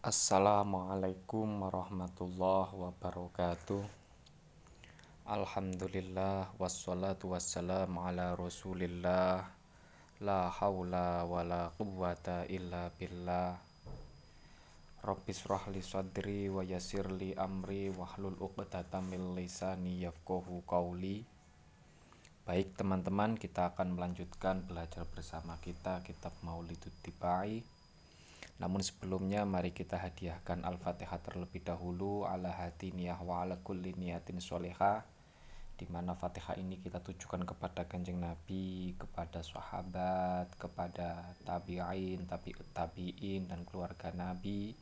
Assalamualaikum warahmatullahi wabarakatuh. Alhamdulillah wassalatu wassalamu ala rasulillah. La hawla wa la quwwata illa billah. Rabbi li sadri wa yasir li amri wahlul uqdatan min lisani yafqahu qawli. Baik teman-teman kita akan melanjutkan belajar bersama kita kitab Maulidut Tibai namun sebelumnya mari kita hadiahkan Al-Fatihah terlebih dahulu ala hati niyah wa ala kulli niyatin di mana Fatihah ini kita tujukan kepada Kanjeng Nabi, kepada sahabat, kepada tabi'in, tabi tabi'in dan keluarga Nabi,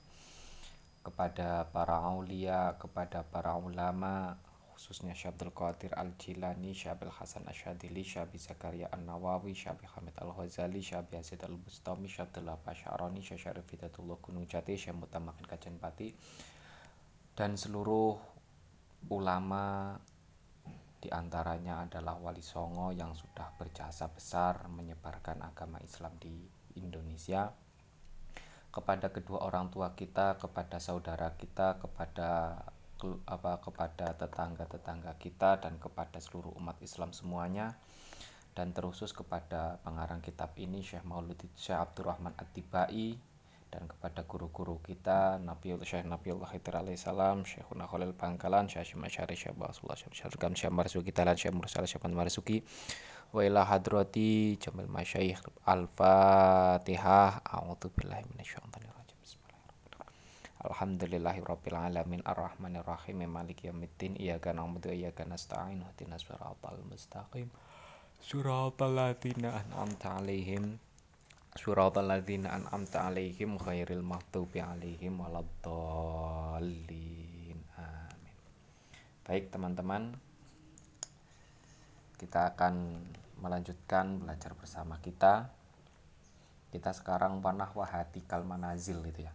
kepada para aulia, kepada para ulama, khususnya Syabdul Qadir Al-Jilani, Syabil Hasan Asyadili, Syabi Zakaria An-Nawawi, Syabi Hamid Al-Ghazali, Syabi Yazid Al-Bustami, Syabdul Syaroni, Syekh Syarif Hidatullah Gunung Jati, Syekh Mutamakin Kajen Pati, dan seluruh ulama di antaranya adalah Wali Songo yang sudah berjasa besar menyebarkan agama Islam di Indonesia. Kepada kedua orang tua kita, kepada saudara kita, kepada apa kepada tetangga-tetangga kita dan kepada seluruh umat Islam semuanya. Dan terusus kepada pengarang kitab ini Syekh Maulid Syekh Abdurrahman At-Tibai. Dan kepada guru-guru kita Nabi Syekh Nabiullah Khidir alaihissalam Syekhuna Khalil Bangkalan Syekh Syekh Syekh Basulullah Syekh Syekh Syekh Marzuki Talan Syekh Mursal Syekh Marzuki wa ila hadrati Jamil Masyayikh Al-Fatihah. A'udzu billahi minasyaitonir Alhamdulillahirabbil alamin arrahmanirrahim maliki yaumiddin iyyaka na'budu wa iyyaka nasta'in ihdinas siratal mustaqim. Siratal ladzina an'amta 'alaihim siratal ladzina an'amta 'alaihim ghairil maghdubi 'alaihim waladdallin. Amin. Baik teman-teman. Kita akan melanjutkan belajar bersama kita. Kita sekarang panah wahati kalmanazil itu ya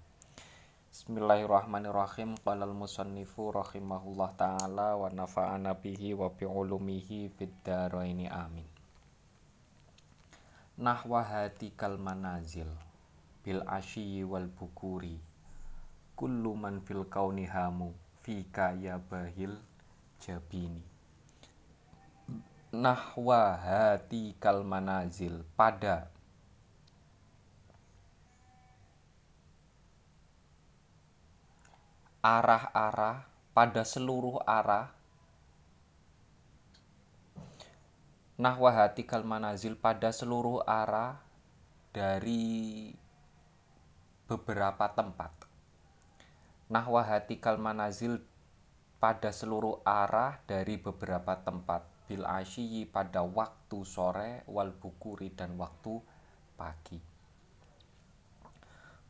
Bismillahirrahmanirrahim. Qala al-musannifu rahimahullah taala wa nafa'ana bihi wa bi ulumihi fid amin. Nahwa kal manazil bil asyi wal bukuri kullu man fil kauni hamu fika ya bahil jabini nahwa kal manazil pada arah-arah pada seluruh arah. Nahwa hatikal manazil pada seluruh arah dari beberapa tempat. Nahwa hatikal manazil pada seluruh arah dari beberapa tempat. Bil asyiyi pada waktu sore wal bukuri dan waktu pagi.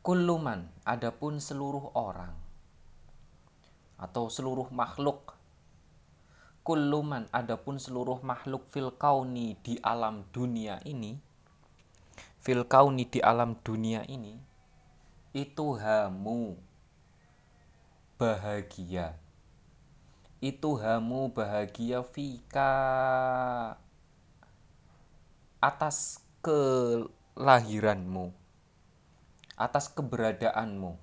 Kuluman adapun seluruh orang atau seluruh makhluk. Kulluman adapun seluruh makhluk fil kauni di alam dunia ini fil kauni di alam dunia ini itu hamu bahagia. Itu hamu bahagia fika atas kelahiranmu atas keberadaanmu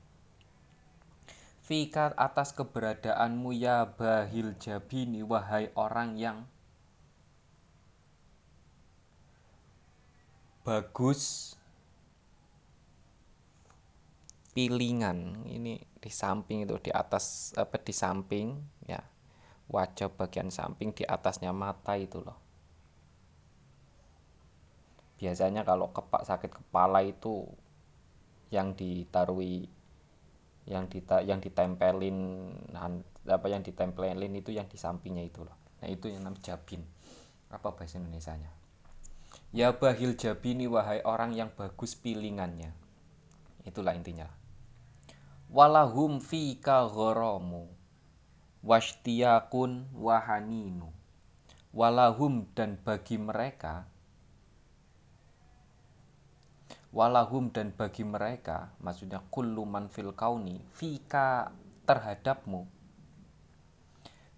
Fika atas keberadaanmu ya bahil jabini wahai orang yang bagus pilingan. Ini di samping itu di atas apa di samping ya. Wajah bagian samping di atasnya mata itu loh. Biasanya kalau kepak sakit kepala itu yang ditaruhi yang dita yang ditempelin apa yang ditempelin itu yang di sampingnya itu loh. Nah itu yang namanya jabin. Apa bahasa Indonesia nya ya bahil jabini wahai orang yang bagus pilingannya. Itulah intinya. Walahum fika gharamu washtiyakun wahaninu. Walahum dan bagi mereka walahum dan bagi mereka maksudnya kullu man fil kauni fika terhadapmu.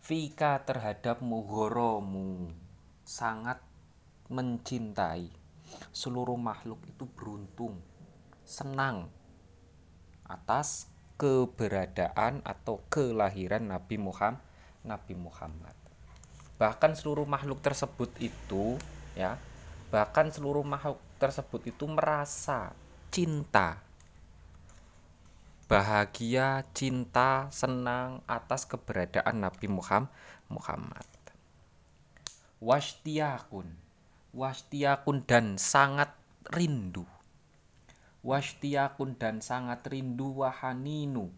Fika terhadapmu horomu sangat mencintai. Seluruh makhluk itu beruntung senang atas keberadaan atau kelahiran Nabi Muhammad Nabi Muhammad. Bahkan seluruh makhluk tersebut itu ya bahkan seluruh makhluk tersebut itu merasa cinta. Bahagia cinta senang atas keberadaan Nabi Muhammad. Washtiakun. Washtiakun dan sangat rindu. Washtiakun dan sangat rindu wahaninu.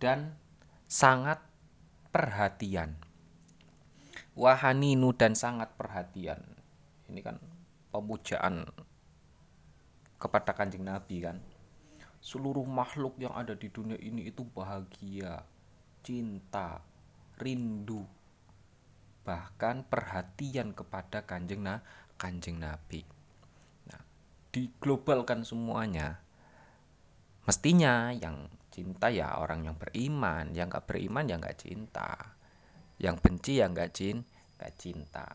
Dan sangat perhatian. Wahaninu dan sangat perhatian. Ini kan pemujaan kepada kanjeng Nabi kan? Seluruh makhluk yang ada di dunia ini itu bahagia cinta rindu bahkan perhatian kepada kanjeng na kanjeng Nabi. Nah diglobalkan semuanya mestinya yang cinta ya orang yang beriman yang gak beriman ya gak cinta. Yang benci ya gak cin gak cinta.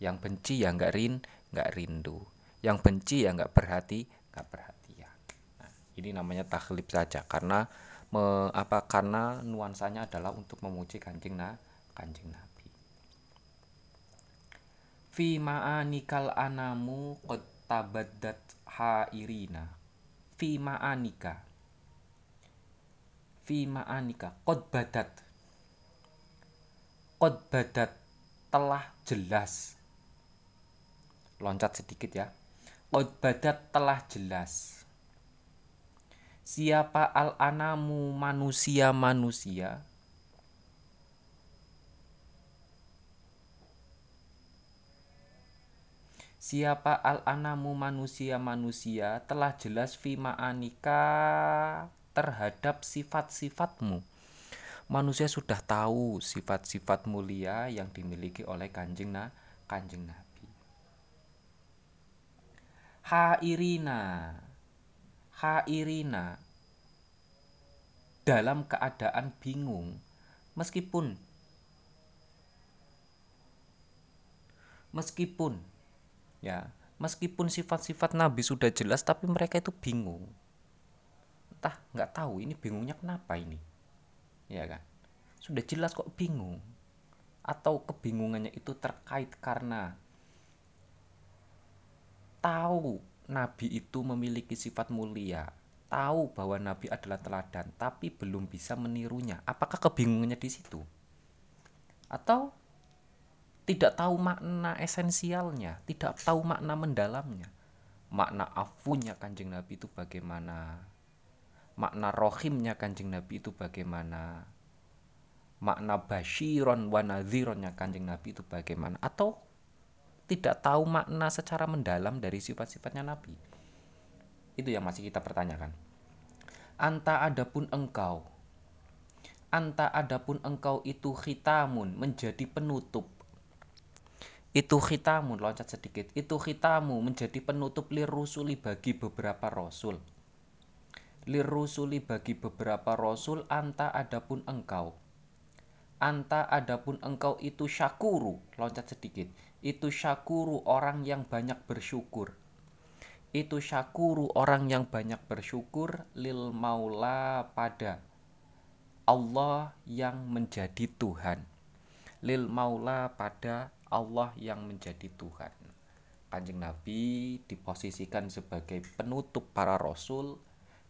Yang benci ya gak rin gak rindu. Yang benci ya gak perhati gak perhatian. Nah, ini namanya taklip saja. Karena me, apa karena nuansanya adalah untuk memuji kanjeng na kanjeng nabi. Fi ma'anikal anamu qad tabaddat hairina. Fi ma'anika. Fi ma'anika. Qad badat. Qad badat. Telah jelas loncat sedikit ya badat telah jelas siapa al anamu manusia-manusia Siapa al-anamu manusia-manusia telah jelas fima anika terhadap sifat-sifatmu. Manusia sudah tahu sifat-sifat mulia yang dimiliki oleh kanjeng na kanjeng Nabi. Hairina, hairina. Dalam keadaan bingung meskipun meskipun ya meskipun sifat-sifat Nabi sudah jelas tapi mereka itu bingung. Entah nggak tahu ini bingungnya kenapa ini. Ya kan? Sudah jelas kok bingung. Atau kebingungannya itu terkait karena tahu Nabi itu memiliki sifat mulia tahu bahwa Nabi adalah teladan tapi belum bisa menirunya apakah kebingungannya di situ atau tidak tahu makna esensialnya, tidak tahu makna mendalamnya. Makna afunya kanjeng Nabi itu bagaimana? Makna rohimnya kanjeng Nabi itu bagaimana? Makna basyiron wa nadhironnya kanjeng Nabi itu bagaimana? Atau tidak tahu makna secara mendalam dari sifat-sifatnya Nabi? Itu yang masih kita pertanyakan. Anta adapun engkau. Anta adapun engkau itu khitamun menjadi penutup. Itu khitamu loncat sedikit. Itu khitamu menjadi penutup lirusuli bagi beberapa rasul. Lirusuli bagi beberapa rasul anta adapun engkau. Anta adapun engkau itu syakuru loncat sedikit itu syakuru orang yang banyak bersyukur itu syakuru orang yang banyak bersyukur lil maula pada Allah yang menjadi Tuhan lil maula pada Allah yang menjadi Tuhan. Kanjeng Nabi diposisikan sebagai penutup para rasul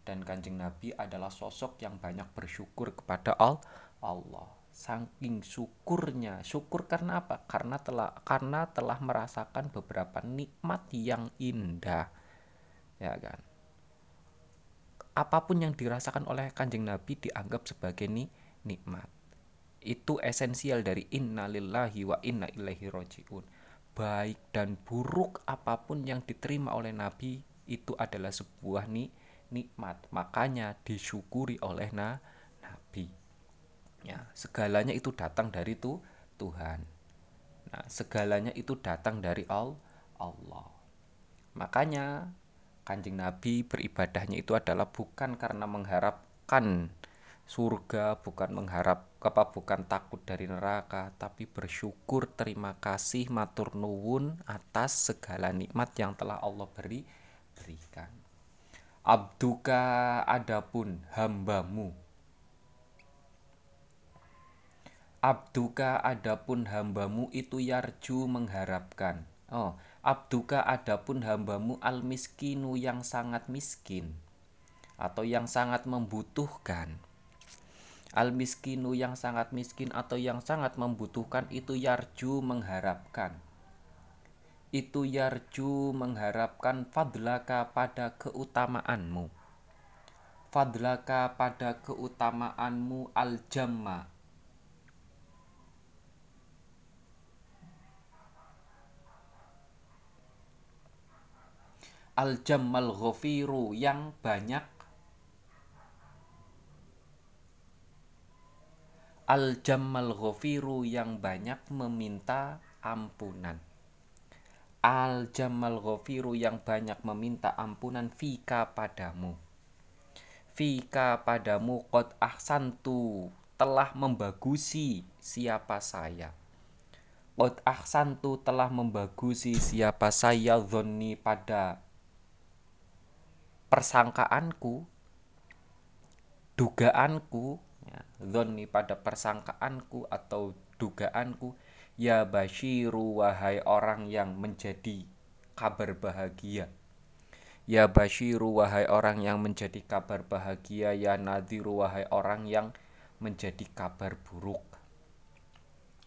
dan Kanjeng Nabi adalah sosok yang banyak bersyukur kepada Allah. Saking syukurnya, syukur karena apa? Karena telah karena telah merasakan beberapa nikmat yang indah. Ya kan? Apa pun yang dirasakan oleh Kanjeng Nabi dianggap sebagai ni nikmat itu esensial dari innalillahi wa inna ilaihi rojiun baik dan buruk apa pun yang diterima oleh nabi itu adalah sebuah ni nikmat makanya disyukuri oleh na nabi ya segalanya itu datang dari tu Tuhan. Nah segalanya itu datang dari all Allah. Makanya kanjeng nabi beribadahnya itu adalah bukan karena mengharapkan surga bukan mengharap apa bukan takut dari neraka tapi bersyukur terima kasih matur nuwun atas segala nikmat yang telah Allah beri berikan. Abduka adapun hambamu Abduka adapun hambamu itu yarju mengharapkan. Oh Abduka adapun hambamu al miskinu yang sangat miskin atau yang sangat membutuhkan. Al miskinu yang sangat miskin atau yang sangat membutuhkan itu yarju mengharapkan. Itu yarju mengharapkan fadlaka pada keutamaanmu. Fadlaka pada keutamaanmu al jamma al jammal ghafiru yang banyak al jammal ghafiru yang banyak meminta ampunan. Al jammal ghafiru yang banyak meminta ampunan fika padamu. Fika padamu qad ahsantu telah membagusi siapa saya. Qad ahsantu telah membagusi siapa saya zonni pada persangkaanku dugaanku ya, zonni pada persangkaanku atau dugaanku ya basyiru wahai orang yang menjadi kabar bahagia. Ya basyiru wahai orang yang menjadi kabar bahagia. Ya nadhiru wahai orang yang menjadi kabar buruk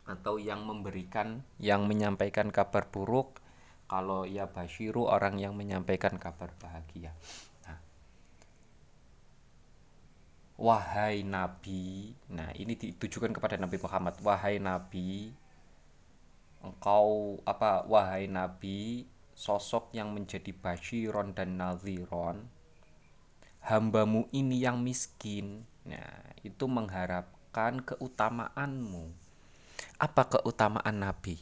atau yang memberikan yang menyampaikan kabar buruk. Kalau ya basyiru orang yang menyampaikan kabar bahagia wahai nabi. Nah ini ditujukan kepada Nabi Muhammad. Wahai nabi engkau apa wahai nabi sosok yang menjadi basyiron dan naziron hambamu ini yang miskin. Nah itu mengharapkan keutamaanmu. Apa keutamaan nabi?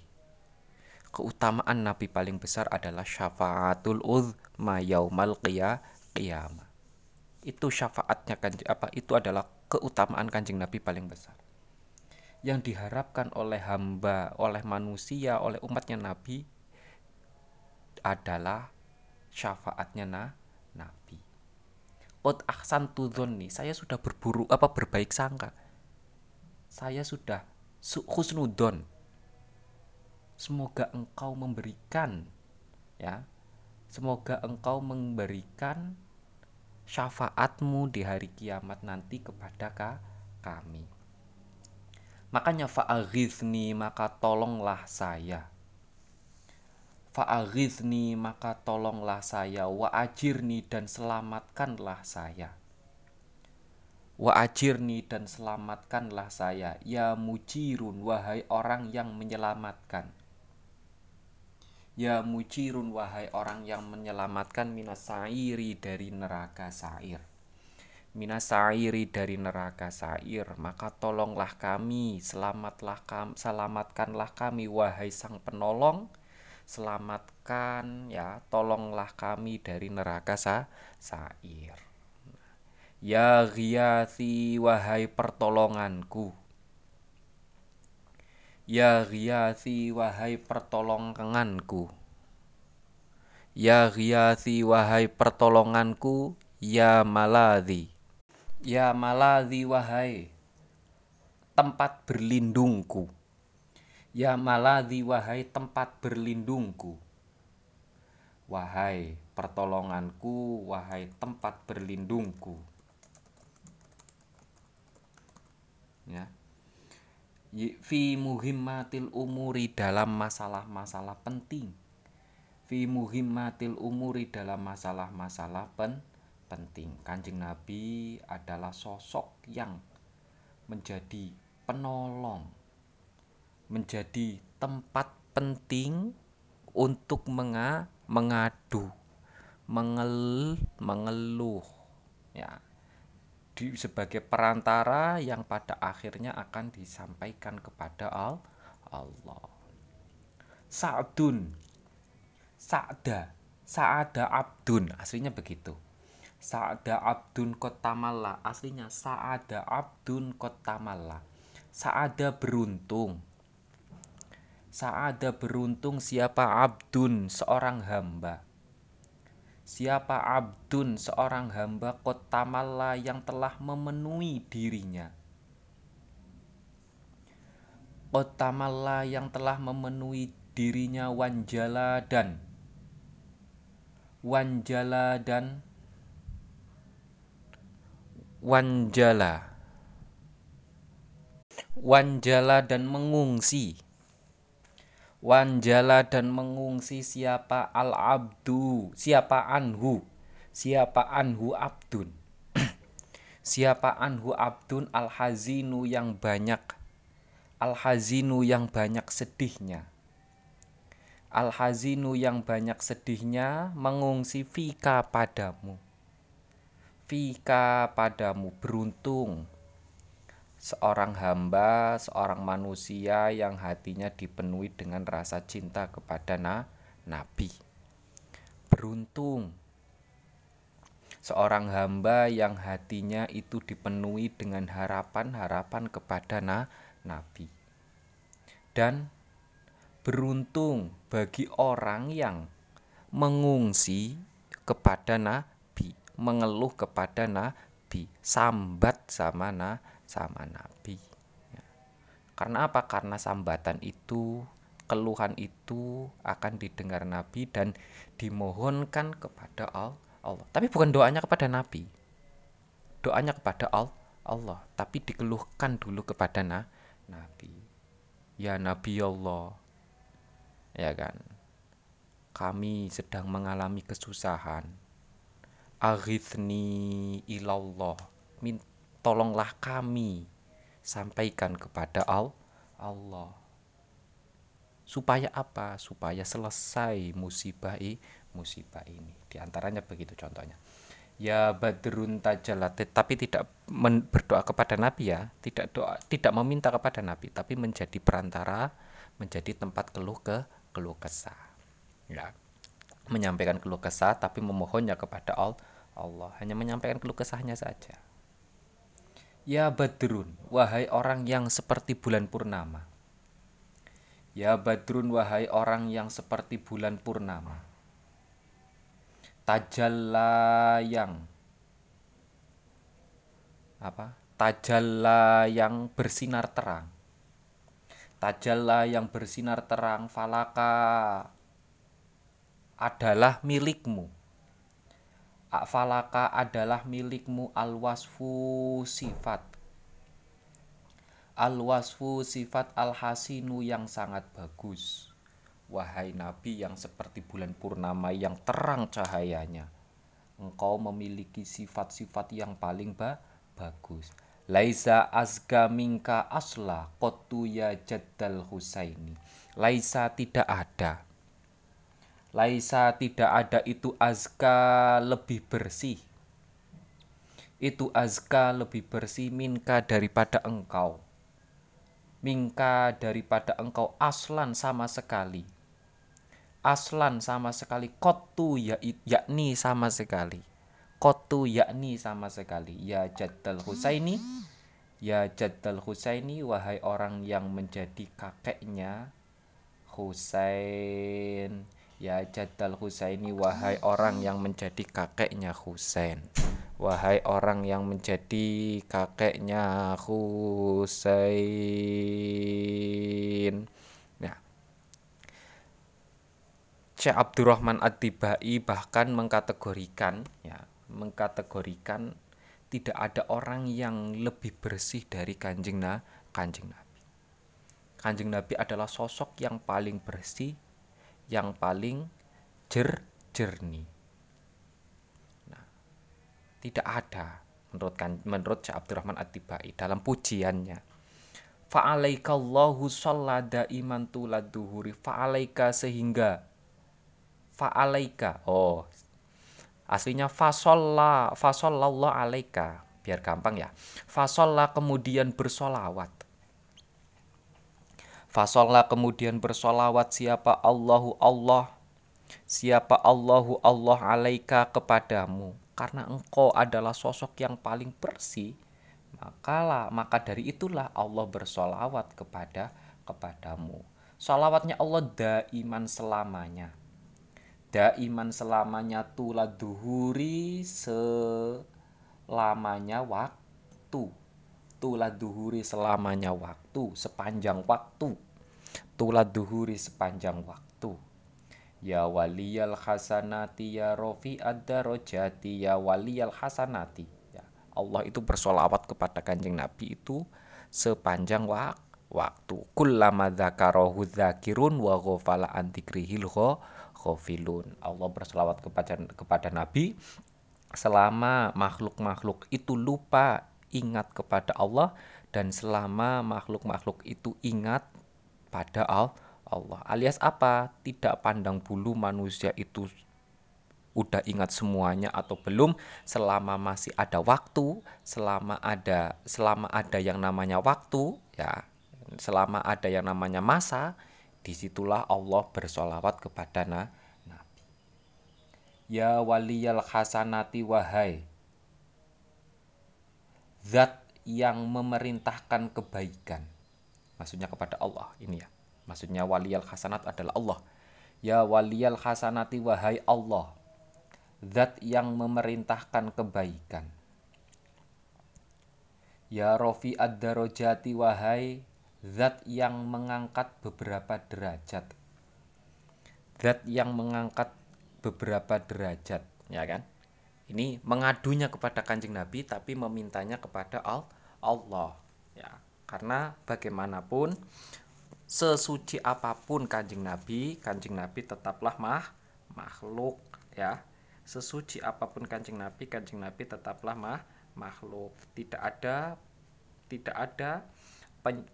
Keutamaan nabi paling besar adalah syafaatul uzma yaumal qiyamah itu syafaatnya kanjeng apa itu adalah keutamaan kanjeng Nabi paling besar. Yang diharapkan oleh hamba oleh manusia oleh umatnya Nabi adalah syafaatnya na, Nabi. Ot ahsan nih saya sudah berburu apa berbaik sangka. Saya sudah husnudon semoga engkau memberikan ya. Semoga engkau memberikan syafaatmu di hari kiamat nanti kepada kami. Makanya fa'aghizni maka tolonglah saya. Fa'aghizni maka tolonglah saya wa ajirni dan selamatkanlah saya. Wa ajirni dan selamatkanlah saya ya mujirun wahai orang yang menyelamatkan Ya mujirun wahai orang yang menyelamatkan minas sairi dari neraka sair. Minas sairi dari neraka sair, maka tolonglah kami, selamatlah kami, selamatkanlah kami wahai sang penolong, selamatkan ya, tolonglah kami dari neraka sa sair. Ya ghiyasi wahai pertolonganku Ya Ghiyasi wahai pertolonganku. Ya Ghiyasi wahai pertolonganku Ya Maladhi. Ya Maladhi wahai tempat berlindungku. Ya Maladhi wahai tempat berlindungku. Wahai pertolonganku Wahai tempat berlindungku. Ya fi muhimmatil umuri dalam masalah-masalah penting. Fi muhimmatil umuri dalam masalah-masalah pen penting. Kanjeng Nabi adalah sosok yang menjadi penolong menjadi tempat penting untuk menga mengadu mengel mengeluh ya di, sebagai perantara yang pada akhirnya akan disampaikan kepada al Allah. Sa'dun Sa'da Sa'ada Abdun aslinya begitu. Sa'ada Abdun Kotamalla aslinya Sa'ada Abdun Kotamalla. Sa'ada beruntung. Sa'ada beruntung siapa Abdun seorang hamba. Siapa abdun seorang hamba kotamalla yang telah memenuhi dirinya? Kotamalla yang telah memenuhi dirinya wanjala dan wanjala. Dan wanjala wanjala dan mengungsi wanjala dan mengungsi siapa al abdu siapa anhu siapa anhu abdun siapa anhu abdun al hazinu yang banyak Al-hazinu yang banyak sedihnya. Al-hazinu yang banyak sedihnya mengungsi fika padamu. Fika padamu beruntung seorang hamba, seorang manusia yang hatinya dipenuhi dengan rasa cinta kepada na, Nabi. Beruntung seorang hamba yang hatinya itu dipenuhi dengan harapan-harapan kepada na, Nabi. Dan beruntung bagi orang yang mengungsi kepada Nabi, mengeluh kepada Nabi, sambat sama na, sama Nabi. Ya. Karena apa? Karena sambatan itu, keluhan itu akan didengar Nabi dan dimohonkan kepada Allah. Tapi bukan doanya kepada Nabi. Doanya kepada Allah, tapi dikeluhkan dulu kepada Nabi Nabi ya Nabi Allah ya kan kami sedang mengalami kesusahan aghithni ilallah min tolonglah kami sampaikan kepada Allah. Supaya apa? Supaya selesai musibah ini musibah ini. Di antaranya begitu contohnya. Ya badrun tajalat tapi tidak berdoa kepada nabi ya. Tidak doa tidak meminta kepada nabi tapi menjadi perantara menjadi tempat keluh ke keluh kesah. Ya. Menyampaikan keluh kesah tapi memohonnya kepada Allah. Hanya menyampaikan keluh kesahnya saja ya badrun wahai orang yang seperti bulan purnama. Ya badrun wahai orang yang seperti bulan purnama. Tajalla yang apa? Tajalla yang bersinar terang. Tajalla yang bersinar terang falaka adalah milikmu falaka adalah milikmu alwasfu sifat alwasfu sifat alhasinu yang sangat bagus Wahai Nabi yang seperti bulan purnama yang terang cahayanya, engkau memiliki sifat-sifat yang paling ba bagus. Laisa azga minka asla kotu ya jaddal Husaini. Laisa tidak ada. Laisa tidak ada itu azka lebih bersih. Itu azka lebih bersih minka daripada engkau. Minka daripada engkau aslan sama sekali. Aslan sama sekali. Kotu ya yakni sama sekali. Kotu yakni sama sekali. Ya Jaddal Husaini ya Jaddal Husaini wahai orang yang menjadi kakeknya Husain ya Jaddal Husaini wahai orang yang menjadi kakeknya Husain. Wahai orang yang menjadi kakeknya Husain. Syekh Abdurrahman Ad-Tibai bahkan mengkategorikan ya, mengkategorikan tidak ada orang yang lebih bersih dari Kanjeng na, Kanjeng Nabi. Kanjeng Nabi adalah sosok yang paling bersih, yang paling jer jernih. Nah, tidak ada menurut kan, menurut Syekh Abdurrahman Ad-Tibai dalam pujiannya. Fa'alaikallahu shallada iman tuladuhuri fa'alaika sehingga. Fa'alaika. Oh aslinya fasolla fasollallah alaika. Biar gampang ya. Fasolla kemudian bersolawat fasolla kemudian bersolawat siapa Allahu Allah? Siapa Allahu Allah alaika kepadamu? Karena engkau adalah sosok yang paling bersih makalah maka dari itulah Allah bersolawat kepada kepadamu. Salawatnya Allah daiman selamanya. Daiman selamanya tula duhuri selamanya waktu. Tula duhuri selamanya waktu sepanjang waktu tula duhuri sepanjang waktu. Ya waliyal hasanati ya rofi ad-darajati ya waliyal hasanati. Ya Allah itu bersolawat kepada kanjeng Nabi itu sepanjang waktu waktu. Kullama dzakarahu dzakirun wa ghafala an dzikrihil ghafilun. Allah berselawat kepada kepada Nabi selama makhluk-makhluk itu lupa ingat kepada Allah dan selama makhluk-makhluk itu ingat pada Allah. Alias apa? Tidak pandang bulu manusia itu udah ingat semuanya atau belum? Selama masih ada waktu selama ada selama ada yang namanya waktu ya selama ada yang namanya masa, di situlah Allah bersolawat kepada na, Nabi. Ya waliyal hasanati wahai Zat yang memerintahkan kebaikan Maksudnya kepada Allah ini ya. Maksudnya waliyal hasanat adalah Allah. Ya waliyal hasanati wahai Allah Zat yang memerintahkan kebaikan. Ya Rofi ad-darajati wahai zat yang mengangkat beberapa derajat. Zat yang mengangkat beberapa derajat ya kan? Ini mengadunya kepada kanjeng nabi tapi memintanya kepada Allah ya karena bagaimanapun sesuci apa pun kanjeng nabi kanjeng nabi tetaplah mah makhluk ya. Sesuci apa pun kanjeng nabi kanjeng nabi tetaplah mah makhluk. Tidak ada tidak ada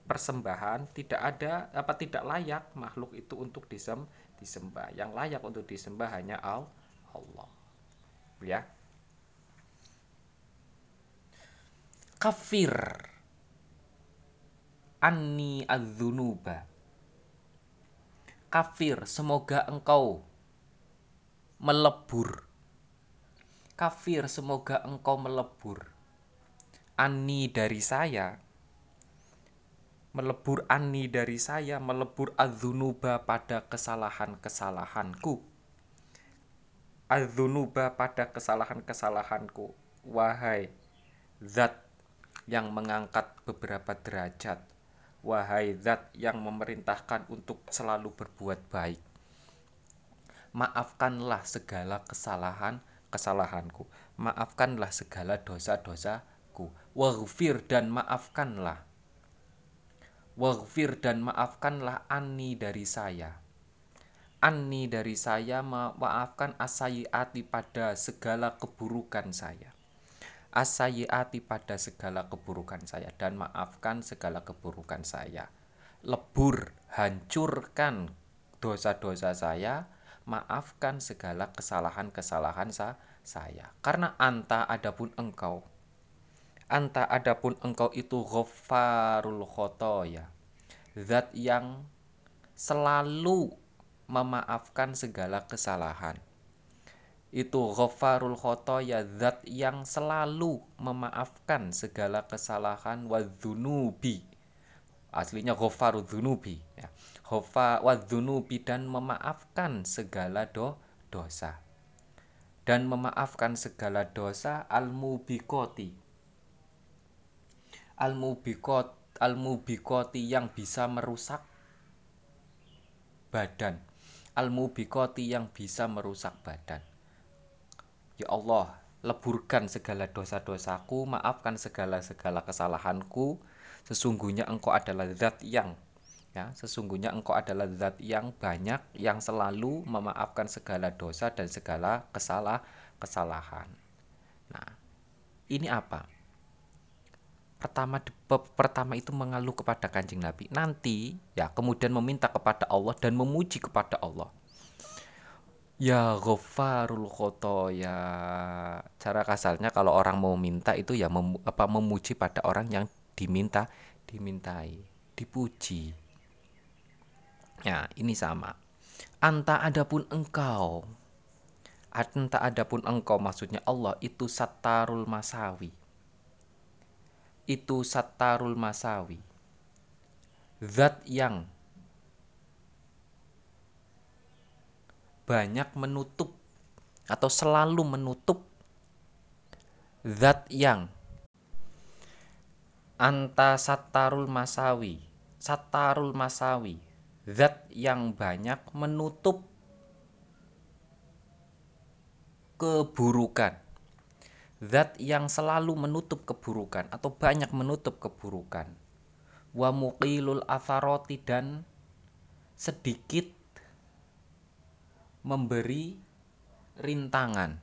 persembahan tidak ada apa tidak layak makhluk itu untuk disem, disembah. Yang layak untuk disembah hanya Allah. Ya. Kafir anni adzunuba kafir semoga engkau melebur kafir semoga engkau melebur ani dari saya melebur ani dari saya, melebur adzunuba pada kesalahan-kesalahanku. Adzunuba pada kesalahan-kesalahanku. Wahai zat yang mengangkat beberapa derajat. Wahai zat yang memerintahkan untuk selalu berbuat baik. Maafkanlah segala kesalahan kesalahanku. Maafkanlah segala dosa-dosaku. Waghfir dan maafkanlah Waghfir dan maafkanlah Ani dari saya. Ani dari saya maafkan asayiati pada segala keburukan saya. Asayiati pada segala keburukan saya dan maafkan segala keburukan saya. Lebur, hancurkan dosa-dosa saya, maafkan segala kesalahan-kesalahan sa saya. Karena anta adapun engkau anta adapun engkau itu ghafarul khotoya zat yang selalu memaafkan segala kesalahan itu ghafarul khotoya zat yang selalu memaafkan segala kesalahan wadzunubi aslinya ghafarul dzunubi ya. Ghafa wadzunubi dan memaafkan segala do, dosa. Dan memaafkan segala dosa al mubikoti al-mubikot al-mubikoti yang bisa merusak badan. Al-mubikoti yang bisa merusak badan ya Allah leburkan segala dosa-dosaku maafkan segala-segala kesalahanku. Sesungguhnya engkau adalah zat yang ya sesungguhnya engkau adalah zat yang banyak yang selalu memaafkan segala dosa dan segala kesalah kesalahan. Nah ini apa? Pertama pertama itu mengeluh kepada kanjeng Nabi. Nanti ya kemudian meminta kepada Allah dan memuji kepada Allah ya ghafarul ya cara kasarnya kalau orang mau minta itu ya mem, apa memuji pada orang yang diminta dimintai dipuji. Ya ini sama. Anta adapun engkau. Anta adapun engkau maksudnya Allah itu satarul masawi. Itu satarul masawi. Zat yang banyak menutup atau selalu menutup zat yang anta satarul masawi satarul masawi zat yang banyak menutup keburukan. Zat yang selalu menutup keburukan atau banyak menutup keburukan. Wa muqilul dan sedikit memberi rintangan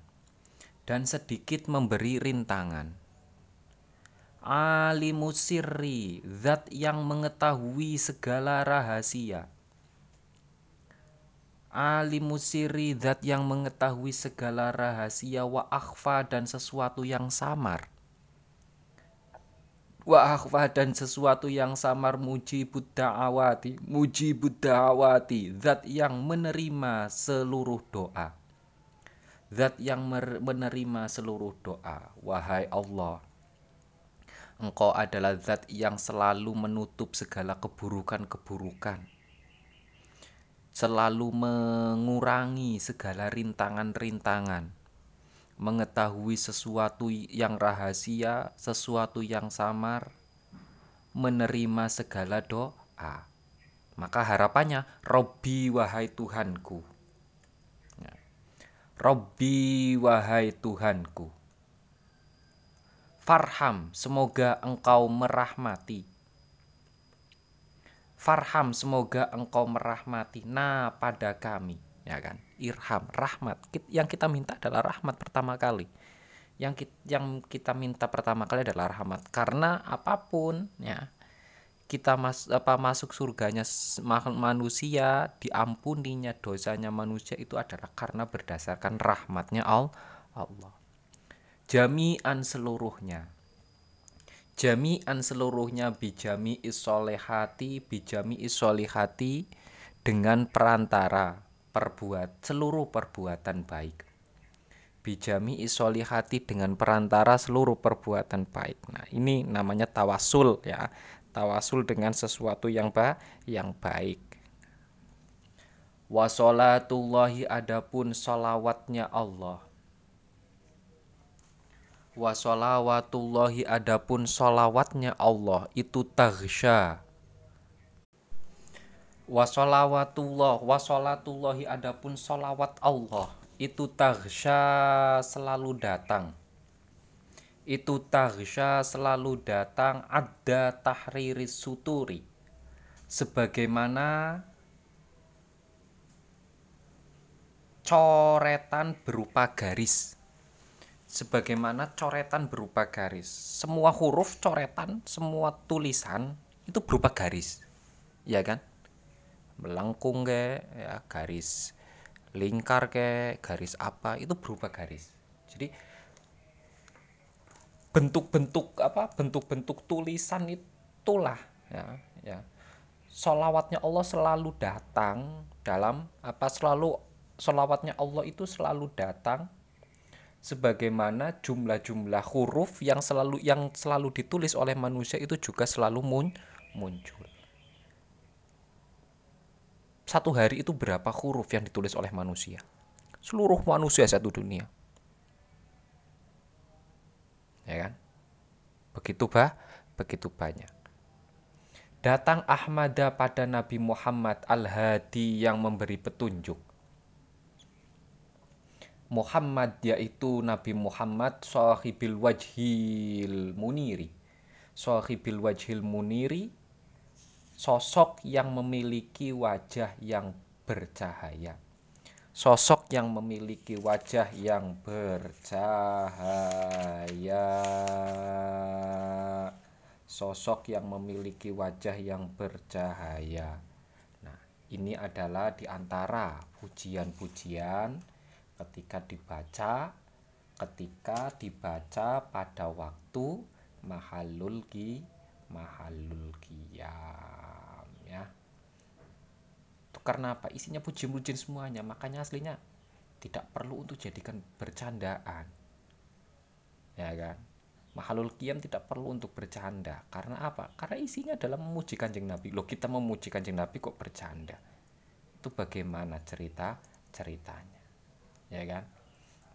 dan sedikit memberi rintangan. Alimusirri zat yang mengetahui segala rahasia. Alimusiri zat yang mengetahui segala rahasia wa akhfa dan sesuatu yang samar wa akhfa dan sesuatu yang samar muji da'awati muji da'awati zat yang menerima seluruh doa. Zat yang menerima seluruh doa wahai Allah. Engkau adalah zat yang selalu menutup segala keburukan-keburukan. Selalu mengurangi segala rintangan-rintangan, mengetahui sesuatu yang rahasia, sesuatu yang samar, menerima segala doa. Maka harapannya, Robbi wahai Tuhanku. Ya. Robbi wahai Tuhanku. Farham, semoga engkau merahmati Farham semoga engkau merahmati na pada kami ya kan irham rahmat. Yang kita minta adalah rahmat pertama kali. Yang kita, yang kita minta pertama kali adalah rahmat. Karena apa pun ya kita mas, apa masuk surganya manusia diampuninya dosanya manusia itu adalah karena berdasarkan rahmatnya Allah. Jami'an seluruhnya. Jami'an seluruhnya bijami isolehati bijami isolehati dengan perantara perbuat seluruh perbuatan baik. Bijami isolihati dengan perantara seluruh perbuatan baik. Nah ini namanya tawasul ya. Tawasul dengan sesuatu yang ba yang baik. Wasolatullahi adapun solawatnya Allah. Wa sholawatullahi adapun solawatnya Allah itu taghsya wa sholawatullah wa sholatullahi adapun solawat Allah itu taghsya selalu datang itu taghsya selalu datang ada tahriris suturi sebagaimana coretan berupa garis sebagaimana coretan berupa garis. Semua huruf coretan, semua tulisan itu berupa garis. Ya kan? Melengkung ke ya garis lingkar ke garis apa itu berupa garis. Jadi bentuk-bentuk apa bentuk-bentuk tulisan itulah ya ya solawatnya Allah selalu datang dalam apa selalu solawatnya Allah itu selalu datang sebagaimana jumlah-jumlah huruf yang selalu yang selalu ditulis oleh manusia itu juga selalu mun, muncul. Satu hari itu berapa huruf yang ditulis oleh manusia? Seluruh manusia satu dunia. Ya kan? Begitu bah, begitu banyak. Datang Ahmada pada Nabi Muhammad Al-Hadi yang memberi petunjuk Muhammad yaitu Nabi Muhammad sahibil wajhil muniri sahibil wajhil muniri sosok yang memiliki wajah yang bercahaya. Sosok yang memiliki wajah yang bercahaya. Sosok yang memiliki wajah yang bercahaya. Nah ini adalah di antara pujian-pujian ketika dibaca ketika dibaca pada waktu mahalul ki mahalul karena apa? Isinya puji-pujian semuanya. Makanya aslinya tidak perlu untuk jadikan bercandaan. Ya kan? Mahalul qiyam tidak perlu untuk bercanda. Karena apa? Karena isinya adalah memuji kanjeng nabi. Loh kita memuji kanjeng nabi kok bercanda? Itu bagaimana cerita ceritanya? Ya kan?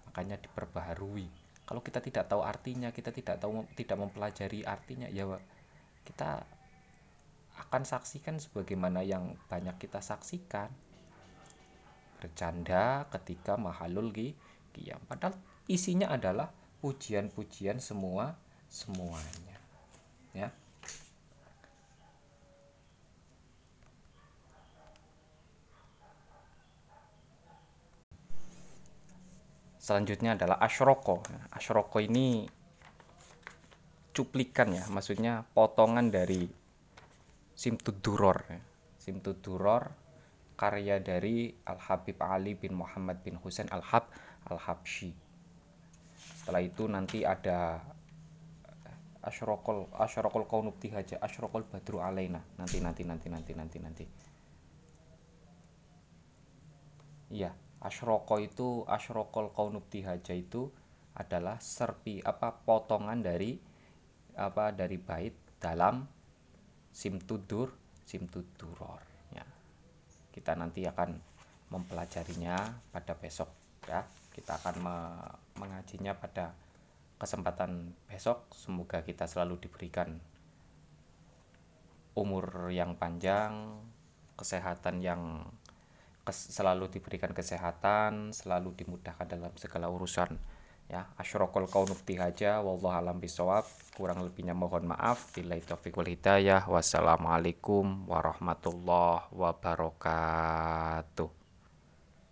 Makanya diperbaharui. Kalau kita tidak tahu artinya kita tidak tahu tidak mempelajari artinya ya kita akan saksikan sebagaimana yang banyak kita saksikan. Bercanda ketika mahalul qiyam. Padahal isinya adalah pujian-pujian semua semuanya. Ya. Selanjutnya adalah ashroko ashroko ini cuplikan ya maksudnya potongan dari Simtuduror. Ya. Simtuduror karya dari Al Habib Ali bin Muhammad bin Husain Al Hab Al Habsyi setelah itu nanti ada asyrokol asyrokol kaunubti haja asyrokol badru alaina. Nanti nanti nanti nanti nanti nanti. Iya asyroko itu asyrokol kaunubti haja itu adalah serpi apa potongan dari apa dari bait dalam simtudur simtuduror ya. Kita nanti akan mempelajarinya pada besok ya. Kita akan me mengajinya pada kesempatan besok. Semoga kita selalu diberikan umur yang panjang kesehatan yang kes, selalu diberikan kesehatan selalu dimudahkan dalam segala urusan ya asyrokol kaunukti haja wallahu alam bisawab kurang lebihnya mohon maaf. Bila taufik wal hidayah. Wassalamualaikum warahmatullahi wabarakatuh